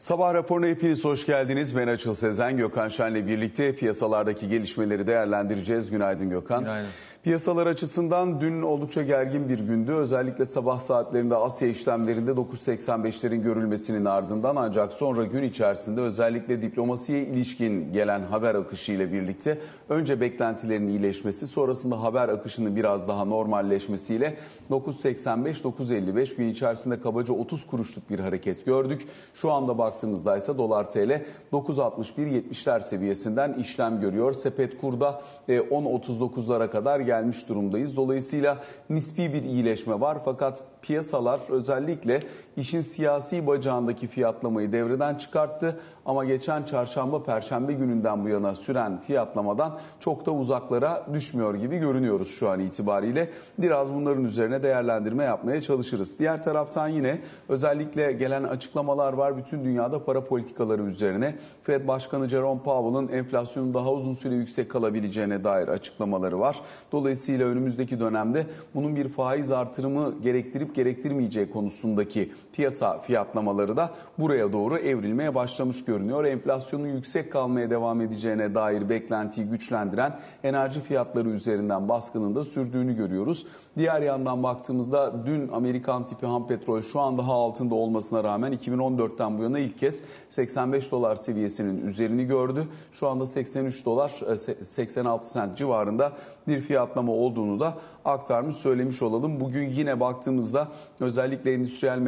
Sabah raporuna hepiniz hoş geldiniz. Ben Açıl Sezen, Gökhan Şen'le birlikte piyasalardaki gelişmeleri değerlendireceğiz. Günaydın Gökhan. Günaydın. Piyasalar açısından dün oldukça gergin bir gündü. Özellikle sabah saatlerinde Asya işlemlerinde 9.85'lerin görülmesinin ardından ancak sonra gün içerisinde özellikle diplomasiye ilişkin gelen haber akışı ile birlikte önce beklentilerin iyileşmesi sonrasında haber akışının biraz daha normalleşmesiyle 9.85-9.55 gün içerisinde kabaca 30 kuruşluk bir hareket gördük. Şu anda baktığımızda ise dolar TL 9.61-70'ler seviyesinden işlem görüyor. Sepet kurda 10.39'lara kadar gelmiş durumdayız. Dolayısıyla nispi bir iyileşme var fakat piyasalar özellikle işin siyasi bacağındaki fiyatlamayı devreden çıkarttı. Ama geçen çarşamba perşembe gününden bu yana süren fiyatlamadan çok da uzaklara düşmüyor gibi görünüyoruz şu an itibariyle. Biraz bunların üzerine değerlendirme yapmaya çalışırız. Diğer taraftan yine özellikle gelen açıklamalar var bütün dünyada para politikaları üzerine. Fed Başkanı Jerome Powell'ın enflasyonun daha uzun süre yüksek kalabileceğine dair açıklamaları var. Dolayısıyla önümüzdeki dönemde bunun bir faiz artırımı gerektirip gerektirmeyeceği konusundaki piyasa fiyatlamaları da buraya doğru evrilmeye başlamış görünüyor. Enflasyonun yüksek kalmaya devam edeceğine dair beklentiyi güçlendiren enerji fiyatları üzerinden baskının da sürdüğünü görüyoruz. Diğer yandan baktığımızda dün Amerikan tipi ham petrol şu an daha altında olmasına rağmen 2014'ten bu yana ilk kez 85 dolar seviyesinin üzerini gördü. Şu anda 83 dolar 86 sent civarında bir fiyatlama olduğunu da aktarmış söylemiş olalım. Bugün yine baktığımızda özellikle endüstriyel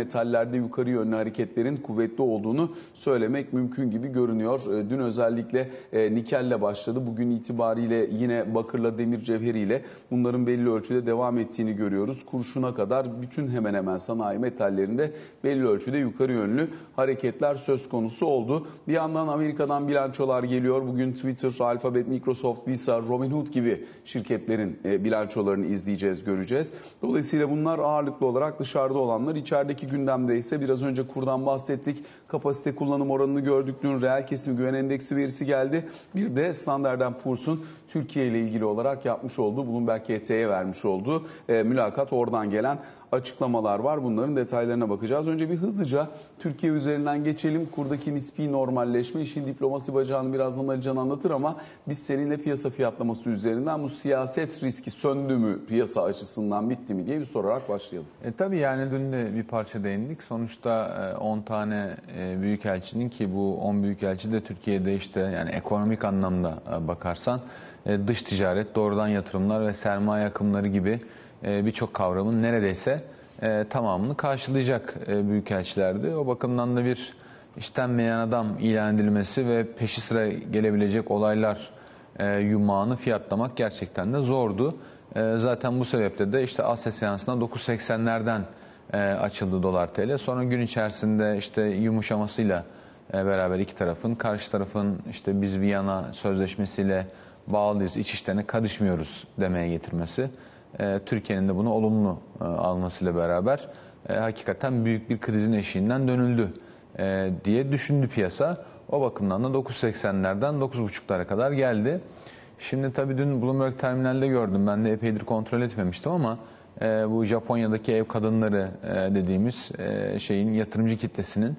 metallerde yukarı yönlü hareketlerin kuvvetli olduğunu söylemek mümkün gibi görünüyor. Dün özellikle nikelle başladı. Bugün itibariyle yine bakırla demir cevheriyle bunların belli ölçüde devam ettiğini görüyoruz. Kurşuna kadar bütün hemen hemen sanayi metallerinde belli ölçüde yukarı yönlü hareketler söz konusu oldu. Bir yandan Amerika'dan bilançolar geliyor. Bugün Twitter, Alphabet, Microsoft, Visa, Robinhood gibi şirketlerin bilançolarını izleyeceğiz, göreceğiz. Dolayısıyla bunlar ağırlıklı olarak dışarıda olanlar. İçerideki gündemde ise biraz önce kurdan bahsettik. Kapasite kullanım oranını gördük. Dün reel kesim güven endeksi verisi geldi. Bir de Standard Poor's'un Türkiye ile ilgili olarak yapmış olduğu, Bloomberg KT'ye vermiş olduğu e, mülakat oradan gelen açıklamalar var. Bunların detaylarına bakacağız. Önce bir hızlıca Türkiye üzerinden geçelim. Kurdaki nispi normalleşme, işin diplomasi bacağını birazdan Ali Can anlatır ama biz seninle piyasa fiyatlaması üzerinden bu siyaset riski söndü mü piyasa açısından bitti mi diye bir sorarak başlayalım. E, tabii yani dün de bir parça değindik. Sonuçta 10 e, tane e, büyükelçinin ki bu 10 büyükelçi de Türkiye'de işte yani ekonomik anlamda e, bakarsan e, dış ticaret, doğrudan yatırımlar ve sermaye akımları gibi birçok kavramın neredeyse e, tamamını karşılayacak e, büyükelçilerdi. O bakımdan da bir istenmeyen adam ilan edilmesi ve peşi sıra gelebilecek olaylar yumağını fiyatlamak gerçekten de zordu. Zaten bu sebeple de işte Asya seansında 9.80'lerden açıldı dolar TL. Sonra gün içerisinde işte yumuşamasıyla beraber iki tarafın, karşı tarafın işte biz Viyana sözleşmesiyle bağlıyız, iç işlerine karışmıyoruz demeye getirmesi e, Türkiye'nin de bunu olumlu e, almasıyla beraber e, hakikaten büyük bir krizin eşiğinden dönüldü diye düşündü piyasa. O bakımdan da 9.80'lerden 9.5'lara kadar geldi. Şimdi tabii dün Bloomberg terminalde gördüm. Ben de epeydir kontrol etmemiştim ama bu Japonya'daki ev kadınları dediğimiz şeyin yatırımcı kitlesinin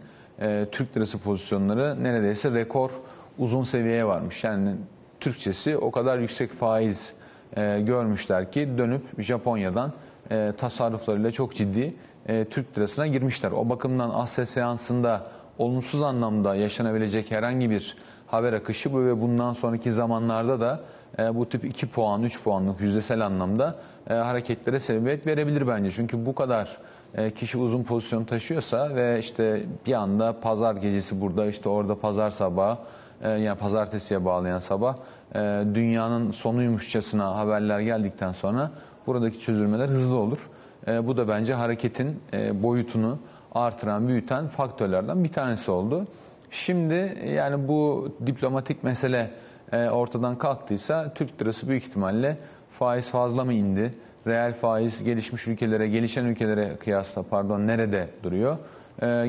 Türk lirası pozisyonları neredeyse rekor uzun seviyeye varmış. Yani Türkçesi o kadar yüksek faiz e, görmüşler ki dönüp Japonya'dan e, tasarruflarıyla çok ciddi e, Türk lirasına girmişler. O bakımdan Asya seansında olumsuz anlamda yaşanabilecek herhangi bir haber akışı bu ve bundan sonraki zamanlarda da e, bu tip 2 puan, 3 puanlık yüzdesel anlamda e, hareketlere sebebiyet verebilir bence. Çünkü bu kadar e, kişi uzun pozisyon taşıyorsa ve işte bir anda pazar gecesi burada işte orada pazar sabahı e, yani pazartesiye bağlayan sabah dünyanın sonuymuşçasına haberler geldikten sonra buradaki çözülmeler hızlı olur. E, bu da bence hareketin boyutunu artıran, büyüten faktörlerden bir tanesi oldu. Şimdi yani bu diplomatik mesele ortadan kalktıysa Türk lirası büyük ihtimalle faiz fazla mı indi? Reel faiz gelişmiş ülkelere, gelişen ülkelere kıyasla pardon nerede duruyor?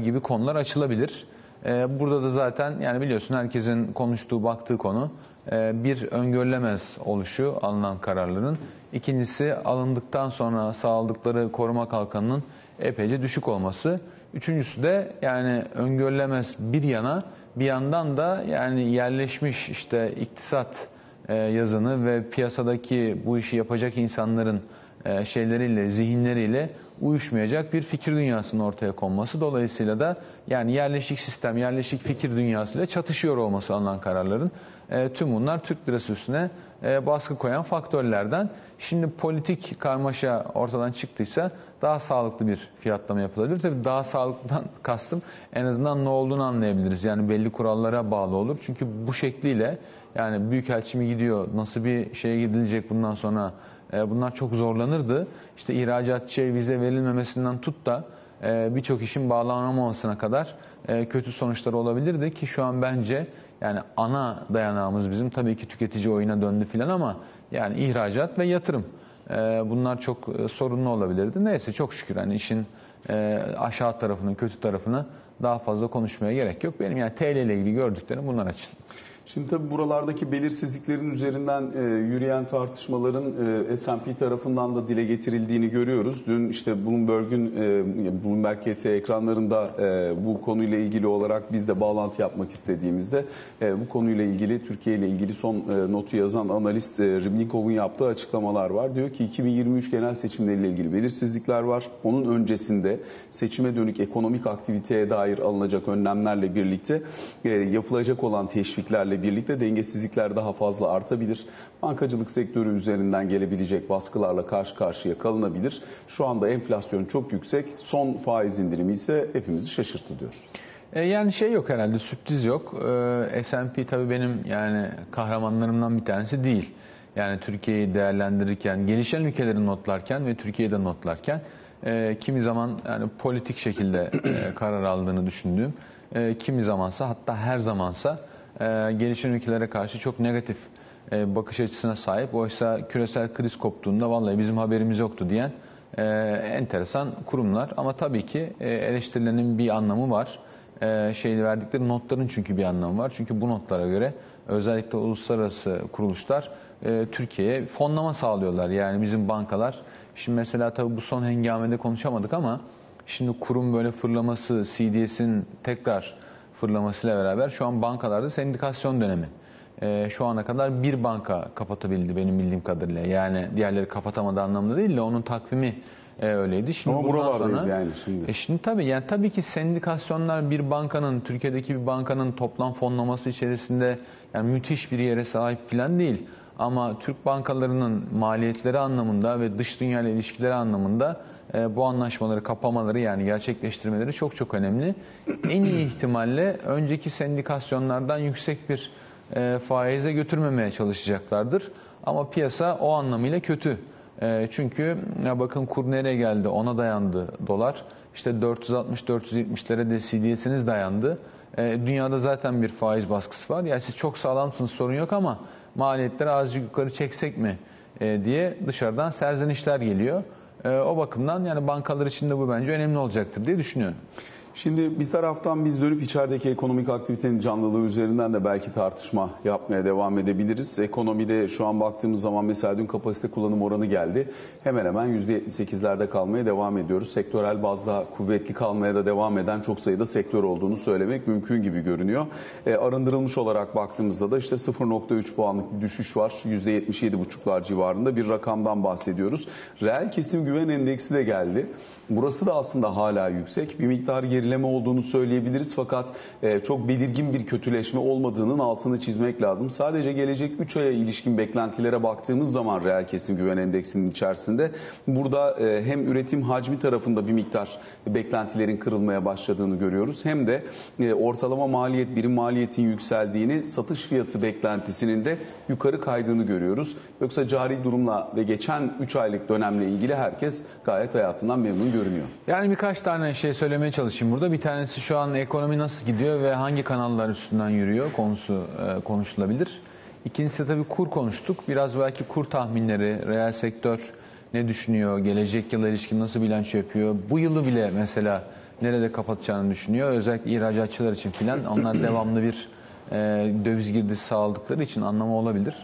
gibi konular açılabilir. Burada da zaten yani biliyorsun herkesin konuştuğu, baktığı konu e, bir öngörülemez oluşu alınan kararların. İkincisi alındıktan sonra sağladıkları koruma kalkanının epeyce düşük olması. Üçüncüsü de yani öngörülemez bir yana bir yandan da yani yerleşmiş işte iktisat e, yazını ve piyasadaki bu işi yapacak insanların e, şeyleriyle, zihinleriyle uyuşmayacak bir fikir dünyasının ortaya konması. Dolayısıyla da yani yerleşik sistem, yerleşik fikir dünyasıyla çatışıyor olması alınan kararların e, tüm bunlar Türk lirası üstüne e, baskı koyan faktörlerden. Şimdi politik karmaşa ortadan çıktıysa daha sağlıklı bir fiyatlama yapılabilir. Tabii daha sağlıklıdan kastım en azından ne olduğunu anlayabiliriz. Yani belli kurallara bağlı olur. Çünkü bu şekliyle yani büyükelçi mi gidiyor, nasıl bir şeye gidilecek bundan sonra e, bunlar çok zorlanırdı. İşte ihracatçıya vize verilmemesinden tut da e, birçok işin bağlanamamasına kadar e, kötü sonuçları olabilirdi ki şu an bence yani ana dayanağımız bizim tabii ki tüketici oyuna döndü filan ama yani ihracat ve yatırım. Bunlar çok sorunlu olabilirdi. Neyse çok şükür hani işin aşağı tarafını, kötü tarafını daha fazla konuşmaya gerek yok. Benim yani TL ile ilgili gördüklerim bunlar açın. Şimdi tabii buralardaki belirsizliklerin üzerinden e, yürüyen tartışmaların e, S&P tarafından da dile getirildiğini görüyoruz. Dün işte Bloomberg'ün e, Bloomberg KT ekranlarında e, bu konuyla ilgili olarak biz de bağlantı yapmak istediğimizde e, bu konuyla ilgili Türkiye ile ilgili son e, notu yazan analist e, Ribnikov'un yaptığı açıklamalar var. Diyor ki 2023 genel seçimleriyle ilgili belirsizlikler var. Onun öncesinde seçime dönük ekonomik aktiviteye dair alınacak önlemlerle birlikte e, yapılacak olan teşviklerle birlikte dengesizlikler daha fazla artabilir. Bankacılık sektörü üzerinden gelebilecek baskılarla karşı karşıya kalınabilir. Şu anda enflasyon çok yüksek. Son faiz indirimi ise hepimizi şaşırttı diyor. E, yani şey yok herhalde sürpriz yok. E, S&P tabii benim yani kahramanlarımdan bir tanesi değil. Yani Türkiye'yi değerlendirirken, gelişen ülkeleri notlarken ve Türkiye'de notlarken e, kimi zaman yani politik şekilde e, karar aldığını düşündüğüm, e, kimi zamansa hatta her zamansa gelişen ülkelere karşı çok negatif e, bakış açısına sahip. Oysa küresel kriz koptuğunda vallahi bizim haberimiz yoktu diyen e, enteresan kurumlar. Ama tabii ki e, eleştirilerin bir anlamı var. E, şey verdikleri notların çünkü bir anlamı var. Çünkü bu notlara göre özellikle uluslararası kuruluşlar e, Türkiye'ye fonlama sağlıyorlar. Yani bizim bankalar. Şimdi mesela tabii bu son hengamede konuşamadık ama şimdi kurum böyle fırlaması, CDS'in tekrar fırlamasıyla beraber şu an bankalarda sendikasyon dönemi. E, şu ana kadar bir banka kapatabildi benim bildiğim kadarıyla. Yani diğerleri kapatamadı anlamında değil de onun takvimi e, öyleydi. Şimdi Ama buralardayız sonra, yani şimdi. E şimdi tabii yani tabii ki sendikasyonlar bir bankanın Türkiye'deki bir bankanın toplam fonlaması içerisinde yani müthiş bir yere sahip falan değil. Ama Türk bankalarının maliyetleri anlamında ve dış dünya ile ilişkileri anlamında e, bu anlaşmaları kapamaları yani gerçekleştirmeleri çok çok önemli. En iyi ihtimalle önceki sendikasyonlardan yüksek bir e, faize götürmemeye çalışacaklardır. Ama piyasa o anlamıyla kötü. E, çünkü ya bakın kur nereye geldi ona dayandı dolar. İşte 460-470'lere de CDS'iniz dayandı. Dünyada zaten bir faiz baskısı var. Yani siz çok sağlamsınız sorun yok ama maliyetleri azıcık yukarı çeksek mi diye dışarıdan serzenişler geliyor. Ee, o bakımdan yani bankalar için de bu bence önemli olacaktır diye düşünüyorum. Şimdi bir taraftan biz dönüp içerideki ekonomik aktivitenin canlılığı üzerinden de belki tartışma yapmaya devam edebiliriz. Ekonomide şu an baktığımız zaman mesela dün kapasite kullanım oranı geldi. Hemen hemen %78'lerde kalmaya devam ediyoruz. Sektörel bazda kuvvetli kalmaya da devam eden çok sayıda sektör olduğunu söylemek mümkün gibi görünüyor. E, arındırılmış olarak baktığımızda da işte 0.3 puanlık bir düşüş var. %77,5'lar civarında bir rakamdan bahsediyoruz. Reel kesim güven endeksi de geldi. Burası da aslında hala yüksek. Bir miktar gerileme olduğunu söyleyebiliriz fakat e, çok belirgin bir kötüleşme olmadığının altını çizmek lazım. Sadece gelecek 3 aya ilişkin beklentilere baktığımız zaman reel kesim güven endeksinin içerisinde burada e, hem üretim hacmi tarafında bir miktar beklentilerin kırılmaya başladığını görüyoruz. Hem de e, ortalama maliyet, birim maliyetin yükseldiğini, satış fiyatı beklentisinin de yukarı kaydığını görüyoruz. Yoksa cari durumla ve geçen 3 aylık dönemle ilgili herkes gayet hayatından memnun görünüyor. Yani birkaç tane şey söylemeye çalışayım burada. Bir tanesi şu an ekonomi nasıl gidiyor ve hangi kanallar üstünden yürüyor konusu e, konuşulabilir. İkincisi tabii kur konuştuk. Biraz belki kur tahminleri, reel sektör ne düşünüyor, gelecek yıla ilişkin nasıl bilanço yapıyor. Bu yılı bile mesela nerede kapatacağını düşünüyor. Özellikle ihracatçılar için filan onlar devamlı bir e, döviz girdisi sağladıkları için anlamı olabilir.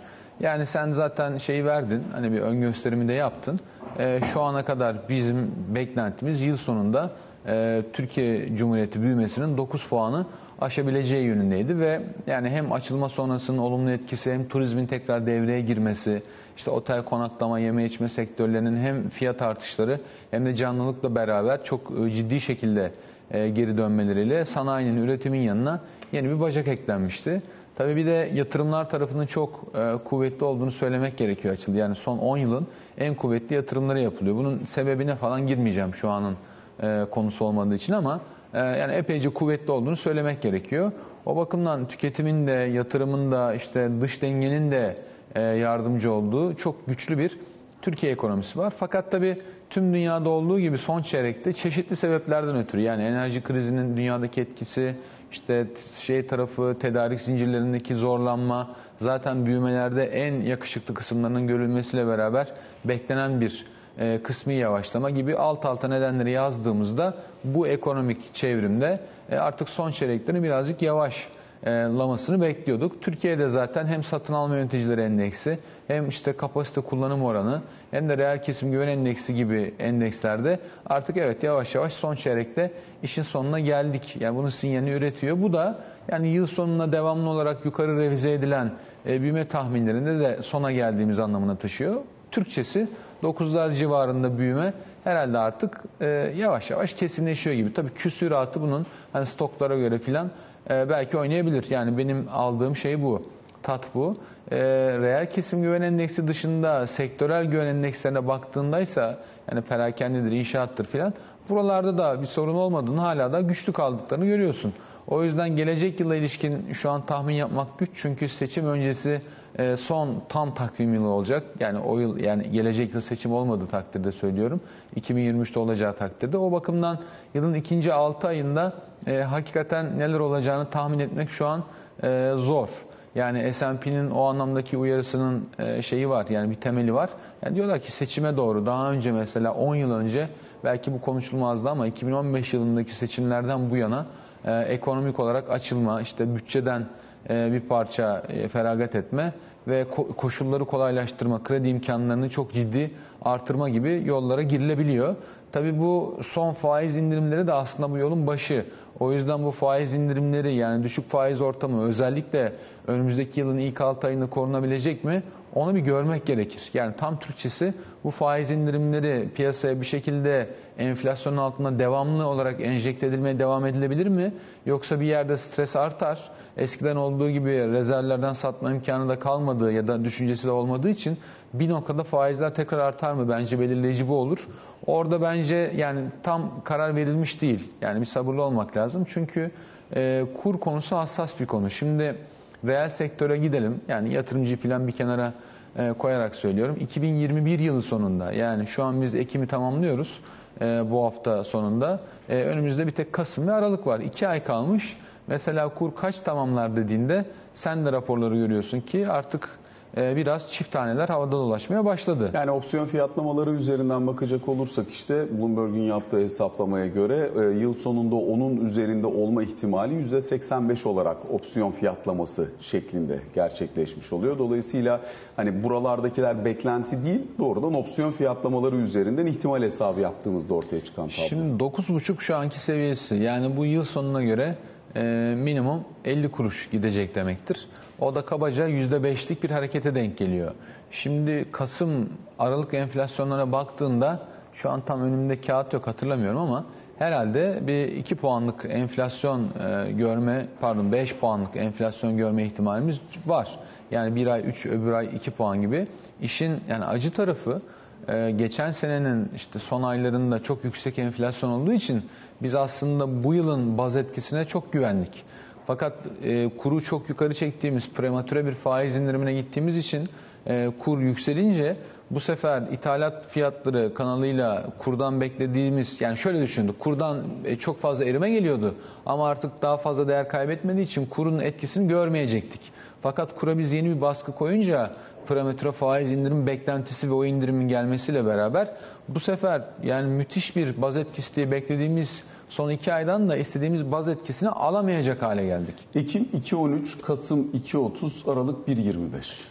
Yani sen zaten şeyi verdin, hani bir ön gösterimi de yaptın. E, şu ana kadar bizim beklentimiz yıl sonunda e, Türkiye Cumhuriyeti büyümesinin 9 puanı aşabileceği yönündeydi ve yani hem açılma sonrasının olumlu etkisi hem turizmin tekrar devreye girmesi, işte otel konaklama, yeme içme sektörlerinin hem fiyat artışları hem de canlılıkla beraber çok e, ciddi şekilde e, geri dönmeleriyle sanayinin üretimin yanına yeni bir bacak eklenmişti. Tabii bir de yatırımlar tarafının çok kuvvetli olduğunu söylemek gerekiyor açıldı. Yani son 10 yılın en kuvvetli yatırımları yapılıyor. Bunun sebebine falan girmeyeceğim şu anın e, konusu olmadığı için ama e, yani epeyce kuvvetli olduğunu söylemek gerekiyor. O bakımdan tüketimin de, yatırımın da, işte dış dengenin de e, yardımcı olduğu çok güçlü bir Türkiye ekonomisi var. Fakat tabii tüm dünyada olduğu gibi son çeyrekte çeşitli sebeplerden ötürü yani enerji krizinin dünyadaki etkisi, işte şey tarafı, tedarik zincirlerindeki zorlanma, zaten büyümelerde en yakışıklı kısımlarının görülmesiyle beraber beklenen bir e, kısmi yavaşlama gibi alt alta nedenleri yazdığımızda bu ekonomik çevrimde e, artık son çeyreklerini birazcık yavaş e, lamasını bekliyorduk. Türkiye'de zaten hem satın alma yöneticileri endeksi hem işte kapasite kullanım oranı hem de reel kesim güven endeksi gibi endekslerde artık evet yavaş yavaş son çeyrekte işin sonuna geldik. Yani bunun sinyalini üretiyor. Bu da yani yıl sonuna devamlı olarak yukarı revize edilen e, büyüme tahminlerinde de sona geldiğimiz anlamına taşıyor. Türkçesi 9'lar civarında büyüme herhalde artık e, yavaş yavaş kesinleşiyor gibi. Tabii küsüratı bunun hani stoklara göre filan e, belki oynayabilir. Yani benim aldığım şey bu. Tat bu. E, reel kesim güven endeksi dışında sektörel güven endekslerine baktığındaysa yani perakendedir, inşaattır filan buralarda da bir sorun olmadığını hala da güçlü kaldıklarını görüyorsun. O yüzden gelecek yıla ilişkin şu an tahmin yapmak güç çünkü seçim öncesi e, son tam takvim yılı olacak. Yani o yıl yani gelecek yıl seçim olmadığı takdirde söylüyorum. 2023'te olacağı takdirde. O bakımdan yılın ikinci 6 ayında e, hakikaten neler olacağını tahmin etmek şu an e, zor. Yani S&P'nin o anlamdaki uyarısının e, şeyi var yani bir temeli var. Yani diyorlar ki seçime doğru daha önce mesela 10 yıl önce belki bu konuşulmazdı ama 2015 yılındaki seçimlerden bu yana e, ekonomik olarak açılma, işte bütçeden bir parça e, feragat etme ve ko- koşulları kolaylaştırma, kredi imkanlarını çok ciddi artırma gibi yollara girilebiliyor. Tabii bu son faiz indirimleri de aslında bu yolun başı. O yüzden bu faiz indirimleri yani düşük faiz ortamı özellikle önümüzdeki yılın ilk 6 ayında korunabilecek mi? Onu bir görmek gerekir. Yani tam Türkçesi bu faiz indirimleri piyasaya bir şekilde enflasyonun altında devamlı olarak enjekte edilmeye devam edilebilir mi? Yoksa bir yerde stres artar. Eskiden olduğu gibi rezervlerden satma imkanı da kalmadığı ya da düşüncesi de olmadığı için bir noktada faizler tekrar artar mı? Bence belirleyici bu olur. Orada bence yani tam karar verilmiş değil. Yani bir sabırlı olmak lazım. Çünkü e, kur konusu hassas bir konu. Şimdi reel sektöre gidelim. Yani yatırımcıyı falan bir kenara e, koyarak söylüyorum. 2021 yılı sonunda yani şu an biz Ekim'i tamamlıyoruz e, bu hafta sonunda. E, önümüzde bir tek Kasım ve Aralık var. 2 ay kalmış. Mesela kur kaç tamamlar dediğinde sen de raporları görüyorsun ki artık biraz çift taneler havada dolaşmaya başladı. Yani opsiyon fiyatlamaları üzerinden bakacak olursak işte Bloomberg'un yaptığı hesaplamaya göre e, yıl sonunda onun üzerinde olma ihtimali %85 olarak opsiyon fiyatlaması şeklinde gerçekleşmiş oluyor. Dolayısıyla hani buralardakiler beklenti değil doğrudan opsiyon fiyatlamaları üzerinden ihtimal hesabı yaptığımızda ortaya çıkan tablo. Şimdi 9,5 şu anki seviyesi yani bu yıl sonuna göre e, minimum 50 kuruş gidecek demektir. O da kabaca %5'lik bir harekete denk geliyor. Şimdi Kasım Aralık enflasyonlara baktığında şu an tam önümde kağıt yok hatırlamıyorum ama herhalde bir 2 puanlık enflasyon e, görme pardon 5 puanlık enflasyon görme ihtimalimiz var. Yani bir ay 3 öbür ay 2 puan gibi. İşin yani acı tarafı e, geçen senenin işte son aylarında çok yüksek enflasyon olduğu için biz aslında bu yılın baz etkisine çok güvendik. Fakat e, kuru çok yukarı çektiğimiz prematüre bir faiz indirimine gittiğimiz için e, kur yükselince bu sefer ithalat fiyatları kanalıyla kurdan beklediğimiz yani şöyle düşündük kurdan e, çok fazla erime geliyordu ama artık daha fazla değer kaybetmediği için kurun etkisini görmeyecektik. Fakat kura biz yeni bir baskı koyunca prematüre faiz indirim beklentisi ve o indirimin gelmesiyle beraber bu sefer yani müthiş bir baz etkisi diye beklediğimiz son iki aydan da istediğimiz baz etkisini alamayacak hale geldik. Ekim 2.13, Kasım 2.30, Aralık 1.25.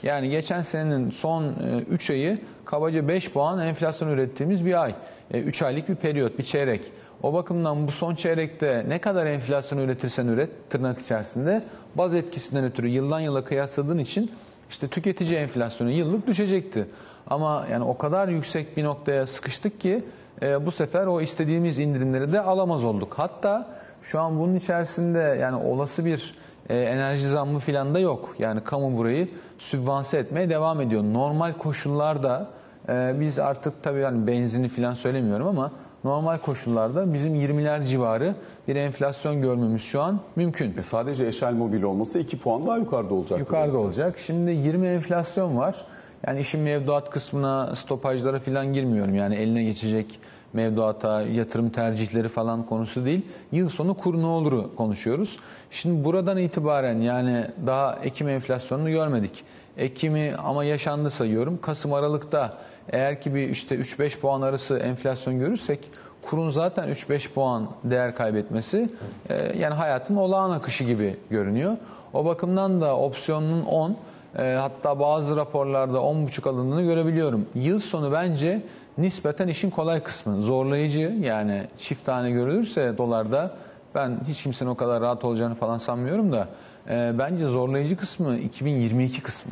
Yani geçen senenin son 3 ayı kabaca 5 puan enflasyon ürettiğimiz bir ay. 3 aylık bir periyot, bir çeyrek. O bakımdan bu son çeyrekte ne kadar enflasyon üretirsen üret tırnak içerisinde baz etkisinden ötürü yıldan yıla kıyasladığın için işte tüketici enflasyonu yıllık düşecekti. Ama yani o kadar yüksek bir noktaya sıkıştık ki e, bu sefer o istediğimiz indirimleri de alamaz olduk. Hatta şu an bunun içerisinde yani olası bir e, enerji zammı filan da yok. Yani kamu burayı sübvanse etmeye devam ediyor. Normal koşullarda e, biz artık tabii yani benzini filan söylemiyorum ama normal koşullarda bizim 20'ler civarı bir enflasyon görmemiz şu an mümkün. E sadece eşel mobil olması 2 puan daha yukarıda olacak. Yukarıda olacak. Şimdi 20 enflasyon var. Yani işin mevduat kısmına, stopajlara falan girmiyorum. Yani eline geçecek mevduata, yatırım tercihleri falan konusu değil. Yıl sonu kur ne oluru konuşuyoruz. Şimdi buradan itibaren yani daha Ekim enflasyonunu görmedik. Ekim'i ama yaşandı sayıyorum. Kasım Aralık'ta eğer ki bir işte 3-5 puan arası enflasyon görürsek kurun zaten 3-5 puan değer kaybetmesi e, yani hayatın olağan akışı gibi görünüyor. O bakımdan da opsiyonun 10 e, hatta bazı raporlarda 10.5 alındığını görebiliyorum. Yıl sonu bence nispeten işin kolay kısmı. Zorlayıcı yani çift tane görülürse dolarda ben hiç kimsenin o kadar rahat olacağını falan sanmıyorum da e, bence zorlayıcı kısmı 2022 kısmı.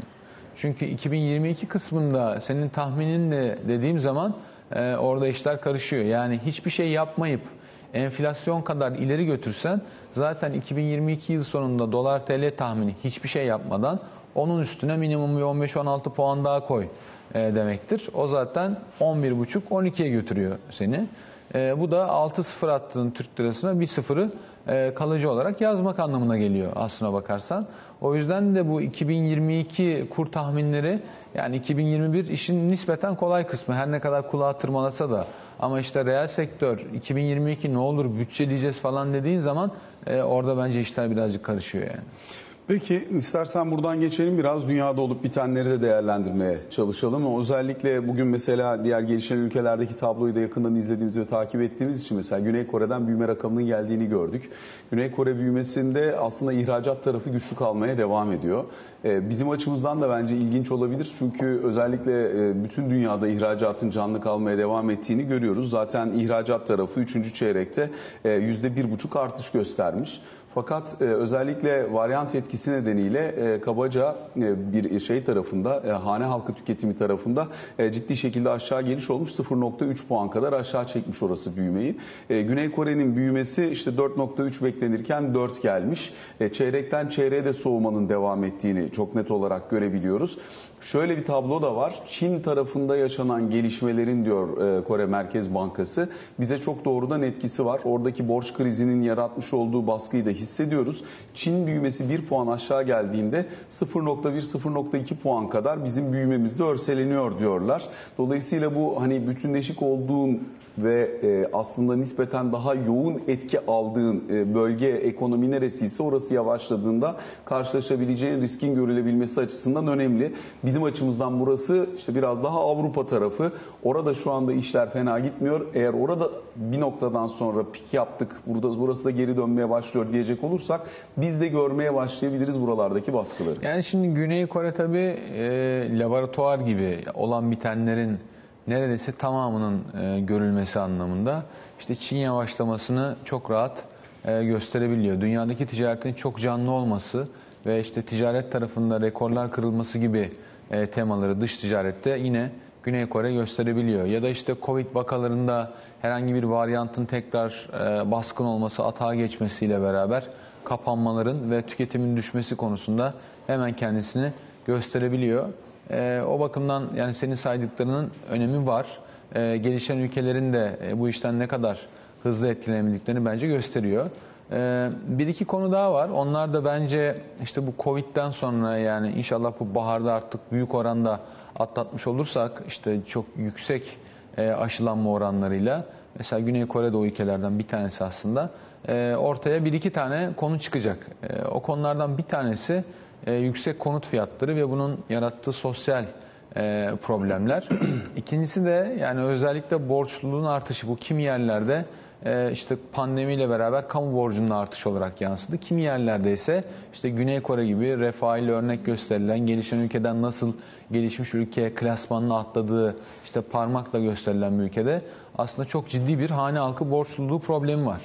Çünkü 2022 kısmında senin tahmininle dediğim zaman e, orada işler karışıyor. Yani hiçbir şey yapmayıp enflasyon kadar ileri götürsen zaten 2022 yıl sonunda dolar TL tahmini hiçbir şey yapmadan onun üstüne minimum 15-16 puan daha koy e, demektir. O zaten 11,5-12'ye götürüyor seni. E, bu da 6-0 attığın Türk lirasına 1 sıfırı e, kalıcı olarak yazmak anlamına geliyor aslına bakarsan. O yüzden de bu 2022 kur tahminleri yani 2021 işin nispeten kolay kısmı. Her ne kadar kulağa tırmalasa da ama işte reel sektör 2022 ne olur bütçeleyeceğiz falan dediğin zaman e, orada bence işler birazcık karışıyor yani. Peki istersen buradan geçelim biraz dünyada olup bitenleri de değerlendirmeye çalışalım. Özellikle bugün mesela diğer gelişen ülkelerdeki tabloyu da yakından izlediğimiz ve takip ettiğimiz için mesela Güney Kore'den büyüme rakamının geldiğini gördük. Güney Kore büyümesinde aslında ihracat tarafı güçlü kalmaya devam ediyor. Ee, bizim açımızdan da bence ilginç olabilir çünkü özellikle e, bütün dünyada ihracatın canlı kalmaya devam ettiğini görüyoruz. Zaten ihracat tarafı 3. çeyrekte %1,5 e, artış göstermiş. Fakat e, özellikle varyant etkisi nedeniyle e, kabaca e, bir şey tarafında, e, hane halkı tüketimi tarafında e, ciddi şekilde aşağı geliş olmuş. 0.3 puan kadar aşağı çekmiş orası büyümeyi. E, Güney Kore'nin büyümesi işte 4.3 beklenirken 4 gelmiş. E, çeyrekten çeyreğe de soğumanın devam ettiğini çok net olarak görebiliyoruz. Şöyle bir tablo da var. Çin tarafında yaşanan gelişmelerin diyor e, Kore Merkez Bankası bize çok doğrudan etkisi var. Oradaki borç krizinin yaratmış olduğu baskıyı da hissediyoruz. Çin büyümesi 1 puan aşağı geldiğinde 0.1-0.2 puan kadar bizim büyümemizde örseleniyor diyorlar. Dolayısıyla bu hani bütünleşik olduğun ve e, aslında nispeten daha yoğun etki aldığın e, bölge ekonomi neresiyse orası yavaşladığında karşılaşabileceğin riskin görülebilmesi açısından önemli. Bizim açımızdan burası işte biraz daha Avrupa tarafı. Orada şu anda işler fena gitmiyor. Eğer orada bir noktadan sonra pik yaptık, burada burası da geri dönmeye başlıyor diyecek olursak biz de görmeye başlayabiliriz buralardaki baskıları. Yani şimdi Güney Kore tabii e, laboratuvar gibi olan bitenlerin neredeyse tamamının e, görülmesi anlamında işte Çin yavaşlamasını çok rahat e, gösterebiliyor. Dünyadaki ticaretin çok canlı olması ve işte ticaret tarafında rekorlar kırılması gibi e, temaları dış ticarette yine Güney Kore gösterebiliyor. Ya da işte Covid vakalarında herhangi bir varyantın tekrar baskın olması, atağa geçmesiyle beraber kapanmaların ve tüketimin düşmesi konusunda hemen kendisini gösterebiliyor. E, o bakımdan yani senin saydıklarının önemi var. E, gelişen ülkelerin de e, bu işten ne kadar hızlı etkilenebildiklerini bence gösteriyor. E, bir iki konu daha var. Onlar da bence işte bu Covid'den sonra yani inşallah bu baharda artık büyük oranda atlatmış olursak işte çok yüksek e, aşılanma oranlarıyla mesela Güney Kore'de o ülkelerden bir tanesi aslında e, ortaya bir iki tane konu çıkacak. E, o konulardan bir tanesi e, yüksek konut fiyatları ve bunun yarattığı sosyal e, problemler. İkincisi de yani özellikle borçluluğun artışı bu kimi yerlerde e, işte pandemiyle beraber kamu borcunun artışı olarak yansıdı. Kimi yerlerde ise işte Güney Kore gibi refahıyla örnek gösterilen gelişen ülkeden nasıl gelişmiş ülke klasmanını atladığı işte parmakla gösterilen bir ülkede aslında çok ciddi bir hane halkı borçluluğu problemi var.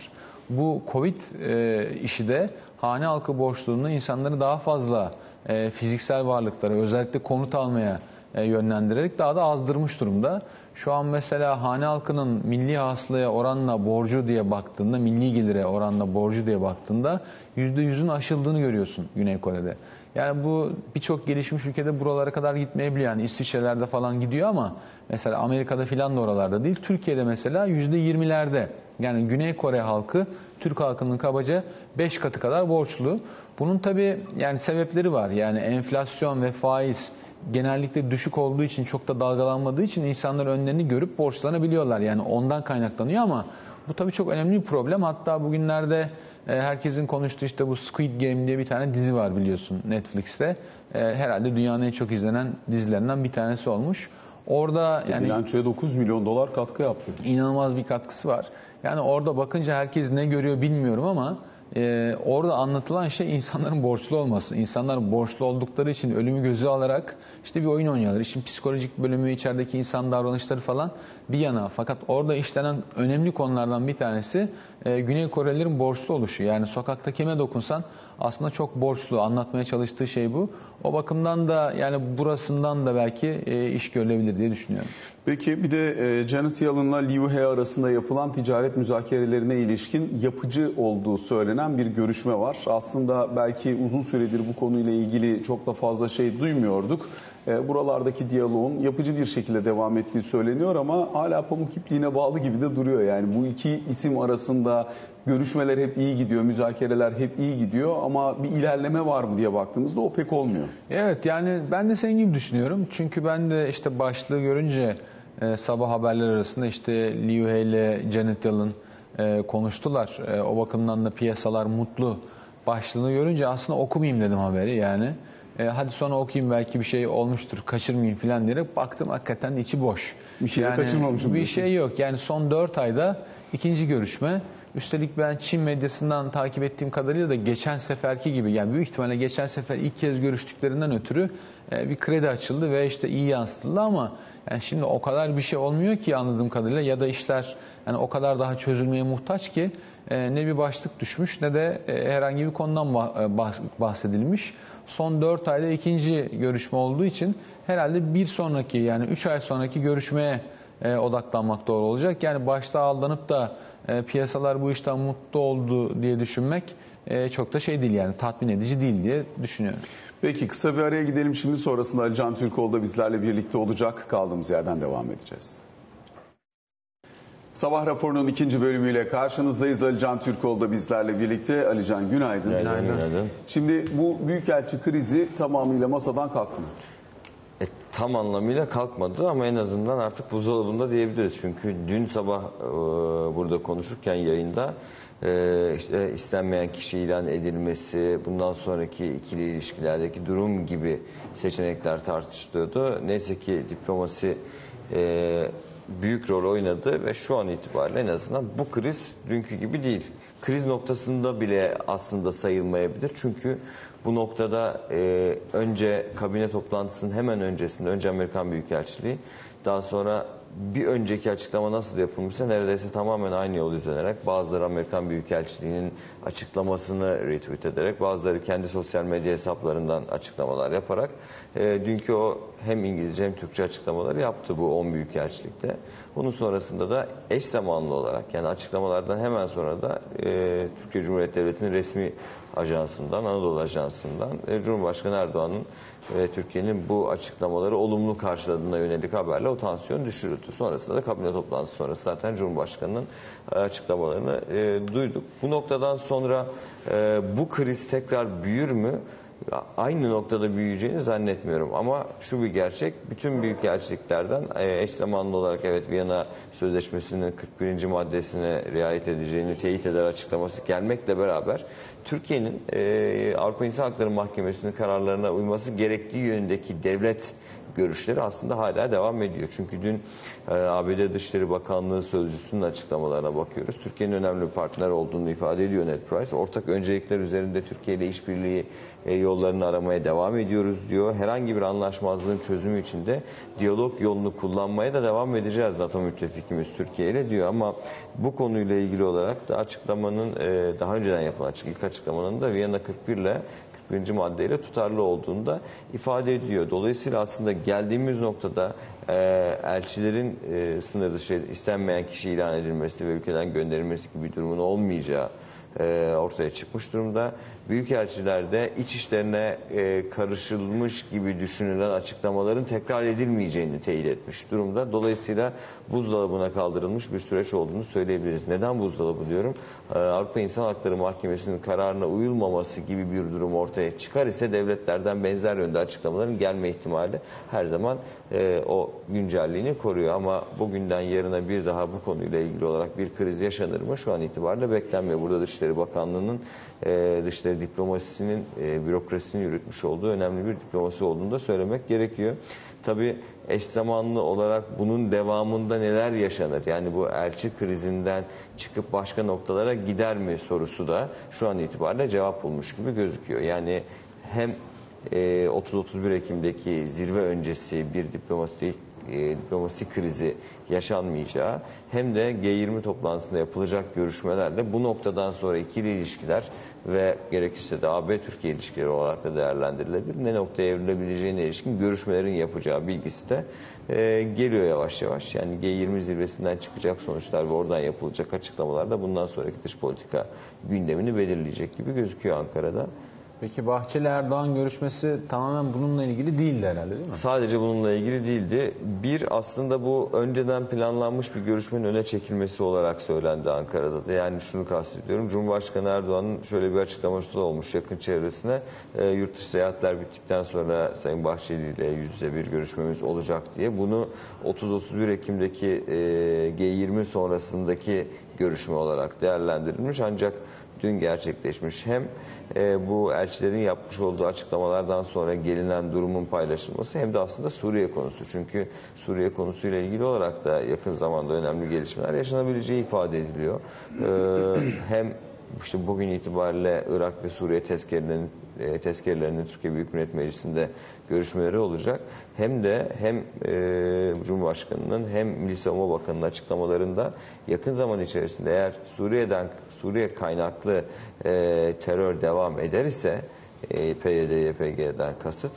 Bu Covid e, işi de hane halkı borçluluğunu insanları daha fazla e, fiziksel varlıklara özellikle konut almaya e, yönlendirerek daha da azdırmış durumda. Şu an mesela hane halkının milli hasılaya oranla borcu diye baktığında, milli gelire oranla borcu diye baktığında %100'ün aşıldığını görüyorsun Güney Kore'de. Yani bu birçok gelişmiş ülkede buralara kadar gitmeyebiliyor. Yani İsviçre'lerde falan gidiyor ama mesela Amerika'da filan da oralarda değil. Türkiye'de mesela %20'lerde. Yani Güney Kore halkı Türk halkının kabaca 5 katı kadar borçlu. Bunun tabi yani sebepleri var. Yani enflasyon ve faiz genellikle düşük olduğu için çok da dalgalanmadığı için insanlar önlerini görüp borçlanabiliyorlar. Yani ondan kaynaklanıyor ama bu tabii çok önemli bir problem. Hatta bugünlerde e, herkesin konuştuğu işte bu Squid Game diye bir tane dizi var biliyorsun Netflix'te. E, herhalde dünyanın en çok izlenen dizilerinden bir tanesi olmuş. Orada yani Bilançoya 9 milyon dolar katkı yaptı. inanılmaz bir katkısı var. Yani orada bakınca herkes ne görüyor bilmiyorum ama e, orada anlatılan şey insanların borçlu olması. İnsanlar borçlu oldukları için ölümü gözü alarak işte bir oyun oynuyorlar. İşin psikolojik bölümü, içerideki insan davranışları falan bir yana. Fakat orada işlenen önemli konulardan bir tanesi e, Güney Korelilerin borçlu oluşu. Yani sokakta kime dokunsan aslında çok borçlu. Anlatmaya çalıştığı şey bu. O bakımdan da yani burasından da belki e, iş görülebilir diye düşünüyorum. Peki bir de e, Janet Yellen'la Liu He arasında yapılan ticaret müzakerelerine ilişkin yapıcı olduğu söylenen bir görüşme var. Aslında belki uzun süredir bu konuyla ilgili çok da fazla şey duymuyorduk. E, buralardaki diyaloğun yapıcı bir şekilde devam ettiği söyleniyor ama hala pamuk ipliğine bağlı gibi de duruyor. Yani bu iki isim arasında görüşmeler hep iyi gidiyor, müzakereler hep iyi gidiyor ama bir ilerleme var mı diye baktığımızda o pek olmuyor. Evet yani ben de senin gibi düşünüyorum. Çünkü ben de işte başlığı görünce e, sabah haberler arasında işte Liu He ile Janet Yellen e, konuştular. O bakımdan da piyasalar mutlu başlığını görünce aslında okumayayım dedim haberi yani. E, hadi sonra okuyayım belki bir şey olmuştur kaçırmayayım falan diyerek baktım hakikaten içi boş. Bir şey yani, kaçırmamışım Bir diyorsun. şey yok yani son 4 ayda ikinci görüşme. Üstelik ben Çin medyasından takip ettiğim kadarıyla da geçen seferki gibi yani büyük ihtimalle geçen sefer ilk kez görüştüklerinden ötürü e, bir kredi açıldı ve işte iyi yansıtıldı ama yani şimdi o kadar bir şey olmuyor ki anladığım kadarıyla ya da işler yani o kadar daha çözülmeye muhtaç ki e, ne bir başlık düşmüş ne de e, herhangi bir konudan bah- bah- bahsedilmiş. Son 4 ayda ikinci görüşme olduğu için herhalde bir sonraki yani 3 ay sonraki görüşmeye e, odaklanmak doğru olacak. Yani başta aldanıp da e, piyasalar bu işten mutlu oldu diye düşünmek e, çok da şey değil yani tatmin edici değil diye düşünüyorum. Peki kısa bir araya gidelim şimdi sonrasında Can Türkoğlu da bizlerle birlikte olacak. Kaldığımız yerden devam edeceğiz. Sabah raporunun ikinci bölümüyle karşınızdayız. Ali Can Türkoğlu da bizlerle birlikte. Ali Can günaydın. Günaydın. Günaydın. Şimdi bu büyükelçi krizi tamamıyla masadan kalktı mı? E, tam anlamıyla kalkmadı ama en azından artık buzdolabında diyebiliriz. Çünkü dün sabah e, burada konuşurken yayında e, işte istenmeyen kişi ilan edilmesi, bundan sonraki ikili ilişkilerdeki durum gibi seçenekler tartışılıyordu. Neyse ki diplomasi e, büyük rol oynadı ve şu an itibariyle en azından bu kriz dünkü gibi değil. Kriz noktasında bile aslında sayılmayabilir. Çünkü bu noktada e, önce kabine toplantısının hemen öncesinde, önce Amerikan Büyükelçiliği, daha sonra bir önceki açıklama nasıl yapılmışsa neredeyse tamamen aynı yol izlenerek bazıları Amerikan Büyükelçiliği'nin açıklamasını retweet ederek bazıları kendi sosyal medya hesaplarından açıklamalar yaparak e, dünkü o hem İngilizce hem Türkçe açıklamaları yaptı bu 10 Büyükelçilikte. Bunun sonrasında da eş zamanlı olarak yani açıklamalardan hemen sonra da e, Türkiye Cumhuriyeti Devleti'nin resmi ajansından, Anadolu Ajansı'ndan e, Cumhurbaşkanı Erdoğan'ın ve Türkiye'nin bu açıklamaları olumlu karşıladığına yönelik haberle o tansiyon düşürüldü. Sonrasında da kabine toplantısı sonrası zaten Cumhurbaşkanı'nın e, açıklamalarını e, duyduk. Bu noktadan sonra e, bu kriz tekrar büyür mü? Aynı noktada büyüyeceğini zannetmiyorum ama şu bir gerçek, bütün büyükelçiliklerden e, eş zamanlı olarak evet Viyana Sözleşmesi'nin 41. maddesine riayet edeceğini teyit eder açıklaması gelmekle beraber Türkiye'nin e, Avrupa İnsan Hakları Mahkemesi'nin kararlarına uyması gerektiği yönündeki devlet görüşleri aslında hala devam ediyor. Çünkü dün e, ABD Dışişleri Bakanlığı Sözcüsü'nün açıklamalarına bakıyoruz. Türkiye'nin önemli bir partner olduğunu ifade ediyor Ned Price. Ortak öncelikler üzerinde Türkiye ile işbirliği e, yollarını aramaya devam ediyoruz diyor. Herhangi bir anlaşmazlığın çözümü için de diyalog yolunu kullanmaya da devam edeceğiz NATO müttefikimiz Türkiye ile diyor. Ama bu konuyla ilgili olarak da açıklamanın e, daha önceden yapılan açık, açıklamanın da Viyana 41 ile 41. maddeyle tutarlı olduğunu da ifade ediyor. Dolayısıyla aslında geldiğimiz noktada e, elçilerin e, sınır dışı istenmeyen kişi ilan edilmesi ve ülkeden gönderilmesi gibi bir durumun olmayacağı e, ortaya çıkmış durumda. Büyükelçilerde iç işlerine e, karışılmış gibi düşünülen açıklamaların tekrar edilmeyeceğini teyit etmiş durumda. Dolayısıyla buzdolabına kaldırılmış bir süreç olduğunu söyleyebiliriz. Neden buzdolabı diyorum? E, Avrupa İnsan Hakları Mahkemesi'nin kararına uyulmaması gibi bir durum ortaya çıkar ise devletlerden benzer yönde açıklamaların gelme ihtimali her zaman e, o güncelliğini koruyor. Ama bugünden yarına bir daha bu konuyla ilgili olarak bir kriz yaşanır mı? Şu an itibariyle beklenmiyor. Burada Dışişleri Bakanlığı'nın e, dışişleri diplomasisinin, e, bürokrasisinin yürütmüş olduğu önemli bir diplomasi olduğunu da söylemek gerekiyor. Tabii eş zamanlı olarak bunun devamında neler yaşanır? Yani bu elçi krizinden çıkıp başka noktalara gider mi sorusu da şu an itibariyle cevap bulmuş gibi gözüküyor. Yani hem e, 30-31 Ekim'deki zirve öncesi bir diplomasi e, diplomasi krizi yaşanmayacağı hem de G20 toplantısında yapılacak görüşmelerle bu noktadan sonra ikili ilişkiler ve gerekirse de AB-Türkiye ilişkileri olarak da değerlendirilebilir. Ne noktaya evrilebileceğine ilişkin görüşmelerin yapacağı bilgisi de e, geliyor yavaş yavaş. Yani G20 zirvesinden çıkacak sonuçlar ve oradan yapılacak açıklamalar da bundan sonraki dış politika gündemini belirleyecek gibi gözüküyor Ankara'da. Peki Bahçeli Erdoğan görüşmesi tamamen bununla ilgili değildi herhalde değil mi? Sadece bununla ilgili değildi. Bir aslında bu önceden planlanmış bir görüşmenin öne çekilmesi olarak söylendi Ankara'da da. Yani şunu kastediyorum. Cumhurbaşkanı Erdoğan'ın şöyle bir açıklaması da olmuş yakın çevresine. E, yurt dışı seyahatler bittikten sonra Sayın Bahçeli ile yüz yüze bir görüşmemiz olacak diye. Bunu 30-31 Ekim'deki e, G20 sonrasındaki görüşme olarak değerlendirilmiş. Ancak dün gerçekleşmiş. Hem e, bu elçilerin yapmış olduğu açıklamalardan sonra gelinen durumun paylaşılması hem de aslında Suriye konusu. Çünkü Suriye konusuyla ilgili olarak da yakın zamanda önemli gelişmeler yaşanabileceği ifade ediliyor. E, hem işte bugün itibariyle Irak ve Suriye tezkerelerinin, e, Türkiye Büyük Millet Meclisi'nde görüşmeleri olacak. Hem de hem e, Cumhurbaşkanı'nın hem Milli Savunma Bakanı'nın açıklamalarında yakın zaman içerisinde eğer Suriye'den Suriye kaynaklı e, terör devam eder ise e, PYD, YPG'den kasıt.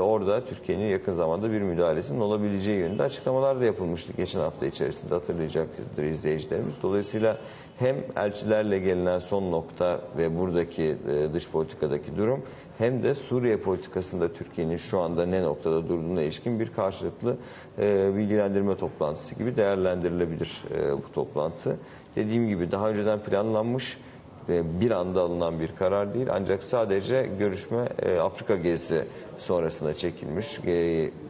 Orada Türkiye'nin yakın zamanda bir müdahalesinin olabileceği yönünde açıklamalar da yapılmıştı geçen hafta içerisinde hatırlayacaktır izleyicilerimiz. Dolayısıyla hem elçilerle gelinen son nokta ve buradaki e, dış politikadaki durum hem de Suriye politikasında Türkiye'nin şu anda ne noktada durduğuna ilişkin bir karşılıklı e, bilgilendirme toplantısı gibi değerlendirilebilir e, bu toplantı. Dediğim gibi daha önceden planlanmış bir anda alınan bir karar değil ancak sadece görüşme e, Afrika gezisi sonrasında çekilmiş G,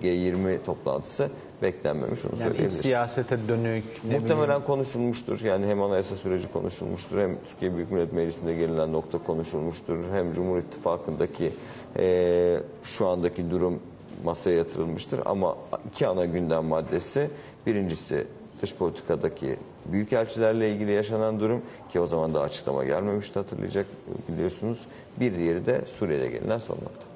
G20 toplantısı beklenmemiş onu Yani söyleyebiliriz. siyasete dönük ne Muhtemelen bileyim, konuşulmuştur. Yani hem anayasa süreci konuşulmuştur, hem Türkiye Büyük Millet Meclisi'nde gelinen nokta konuşulmuştur, hem Cumhur İttifakı'ndaki e, şu andaki durum masaya yatırılmıştır. Ama iki ana gündem maddesi, birincisi dış politikadaki büyükelçilerle ilgili yaşanan durum ki o zaman da açıklama gelmemişti hatırlayacak biliyorsunuz. Bir diğeri de Suriye'de gelinen son nokta.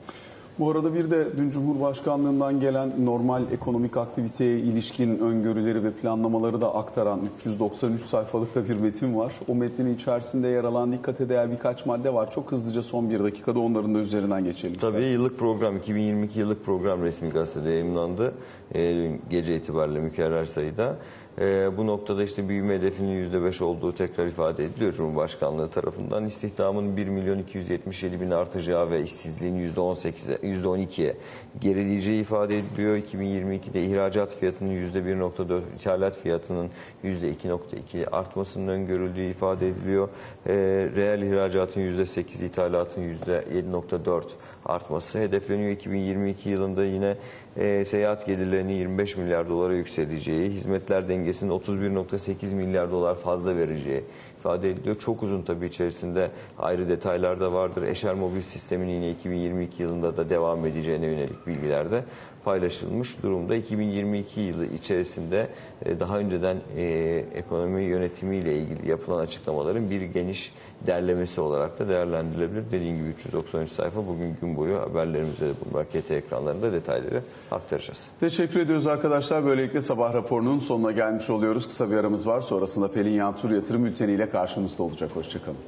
Bu arada bir de dün Cumhurbaşkanlığından gelen normal ekonomik aktiviteye ilişkin öngörüleri ve planlamaları da aktaran 393 sayfalıkta bir metin var. O metnin içerisinde yer alan dikkate değer birkaç madde var. Çok hızlıca son bir dakikada onların da üzerinden geçelim. Tabii yıllık program, 2022 yıllık program resmi gazetede yayınlandı. E, gece itibariyle mükerrer sayıda. E, bu noktada işte büyüme hedefinin %5 olduğu tekrar ifade ediliyor Cumhurbaşkanlığı tarafından. İstihdamın 1 milyon 277 bin artacağı ve işsizliğin %18'e, %12'ye gerileyeceği ifade ediliyor. 2022'de ihracat fiyatının %1.4, ithalat fiyatının %2.2 artmasının öngörüldüğü ifade ediliyor. E, reel ihracatın %8, ithalatın %7.4 artması hedefleniyor. 2022 yılında yine e, seyahat gelirlerinin 25 milyar dolara yükseleceği, hizmetler dengesinin 31.8 milyar dolar fazla vereceği ifade ediliyor. Çok uzun tabii içerisinde ayrı detaylar da vardır. Eşer mobil sistemin yine 2022 yılında da devam edeceğine yönelik bilgiler de paylaşılmış durumda. 2022 yılı içerisinde e, daha önceden e, ekonomi yönetimiyle ilgili yapılan açıklamaların bir geniş derlemesi olarak da değerlendirilebilir. Dediğim gibi 393 sayfa bugün gün boyu haberlerimizde de Bloomberg KT ekranlarında detayları aktaracağız. Teşekkür ediyoruz arkadaşlar. Böylelikle sabah raporunun sonuna gelmiş oluyoruz. Kısa bir aramız var. Sonrasında Pelin Yantur yatırım bülteniyle karşınızda olacak. Hoşçakalın.